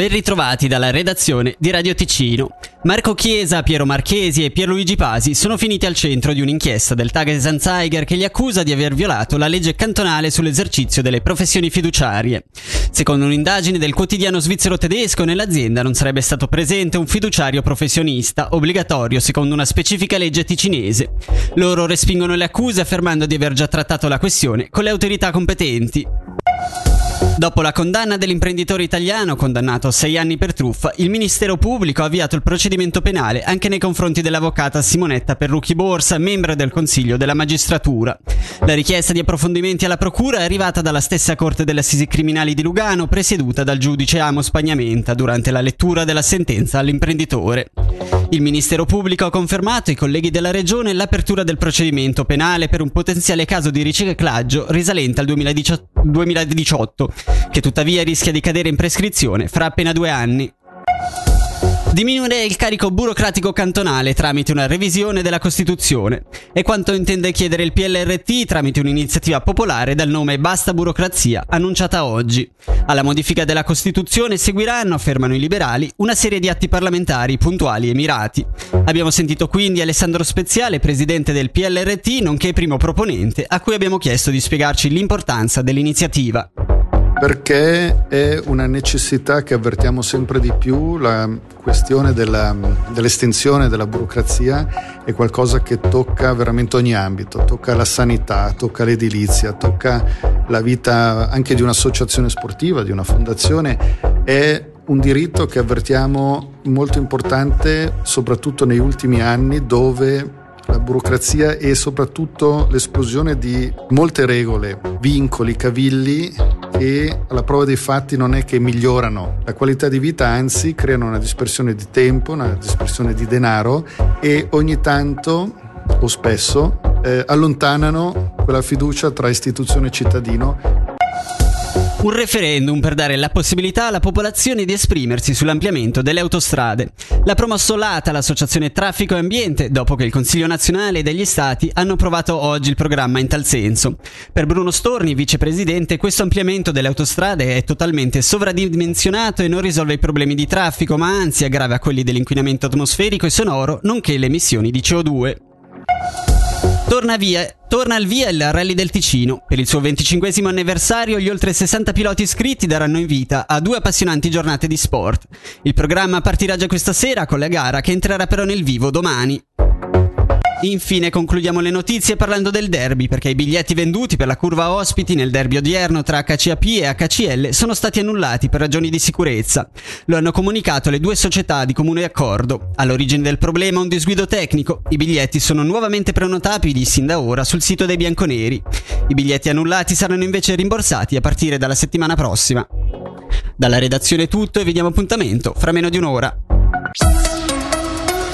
Ben ritrovati dalla redazione di Radio Ticino. Marco Chiesa, Piero Marchesi e Pierluigi Pasi sono finiti al centro di un'inchiesta del Tagesanzeiger che li accusa di aver violato la legge cantonale sull'esercizio delle professioni fiduciarie. Secondo un'indagine del quotidiano svizzero tedesco, nell'azienda non sarebbe stato presente un fiduciario professionista, obbligatorio secondo una specifica legge ticinese. Loro respingono le accuse affermando di aver già trattato la questione con le autorità competenti. Dopo la condanna dell'imprenditore italiano condannato a sei anni per truffa, il Ministero Pubblico ha avviato il procedimento penale anche nei confronti dell'avvocata Simonetta Perrucchi Borsa, membro del Consiglio della Magistratura. La richiesta di approfondimenti alla Procura è arrivata dalla stessa Corte delle Assisi Criminali di Lugano, presieduta dal giudice Amo Spagnamenta durante la lettura della sentenza all'imprenditore. Il Ministero Pubblico ha confermato ai colleghi della Regione l'apertura del procedimento penale per un potenziale caso di riciclaggio risalente al 2018, che tuttavia rischia di cadere in prescrizione fra appena due anni. Diminuire il carico burocratico cantonale tramite una revisione della Costituzione è quanto intende chiedere il PLRT tramite un'iniziativa popolare dal nome Basta Burocrazia, annunciata oggi. Alla modifica della Costituzione seguiranno, affermano i liberali, una serie di atti parlamentari puntuali e mirati. Abbiamo sentito quindi Alessandro Speziale, presidente del PLRT, nonché primo proponente, a cui abbiamo chiesto di spiegarci l'importanza dell'iniziativa perché è una necessità che avvertiamo sempre di più, la questione della, dell'estensione della burocrazia è qualcosa che tocca veramente ogni ambito, tocca la sanità, tocca l'edilizia, tocca la vita anche di un'associazione sportiva, di una fondazione, è un diritto che avvertiamo molto importante soprattutto negli ultimi anni dove la burocrazia e soprattutto l'esplosione di molte regole, vincoli, cavilli che alla prova dei fatti non è che migliorano. La qualità di vita, anzi creano una dispersione di tempo, una dispersione di denaro e ogni tanto o spesso eh, allontanano quella fiducia tra istituzione e cittadino un referendum per dare la possibilità alla popolazione di esprimersi sull'ampliamento delle autostrade. L'ha promosso l'ATA, l'associazione Traffico e Ambiente, dopo che il Consiglio nazionale degli Stati hanno approvato oggi il programma in tal senso. Per Bruno Storni, vicepresidente, questo ampliamento delle autostrade è totalmente sovradimensionato e non risolve i problemi di traffico, ma anzi aggrava quelli dell'inquinamento atmosferico e sonoro, nonché le emissioni di CO2. Torna, via, torna al via il Rally del Ticino. Per il suo 25 anniversario gli oltre 60 piloti iscritti daranno in vita a due appassionanti giornate di sport. Il programma partirà già questa sera con la gara che entrerà però nel vivo domani. Infine concludiamo le notizie parlando del derby perché i biglietti venduti per la curva ospiti nel derby odierno tra HCAP e HCL sono stati annullati per ragioni di sicurezza. Lo hanno comunicato le due società di comune accordo. All'origine del problema un disguido tecnico. I biglietti sono nuovamente prenotabili sin da ora sul sito dei bianconeri. I biglietti annullati saranno invece rimborsati a partire dalla settimana prossima. Dalla redazione è tutto e vi diamo appuntamento fra meno di un'ora.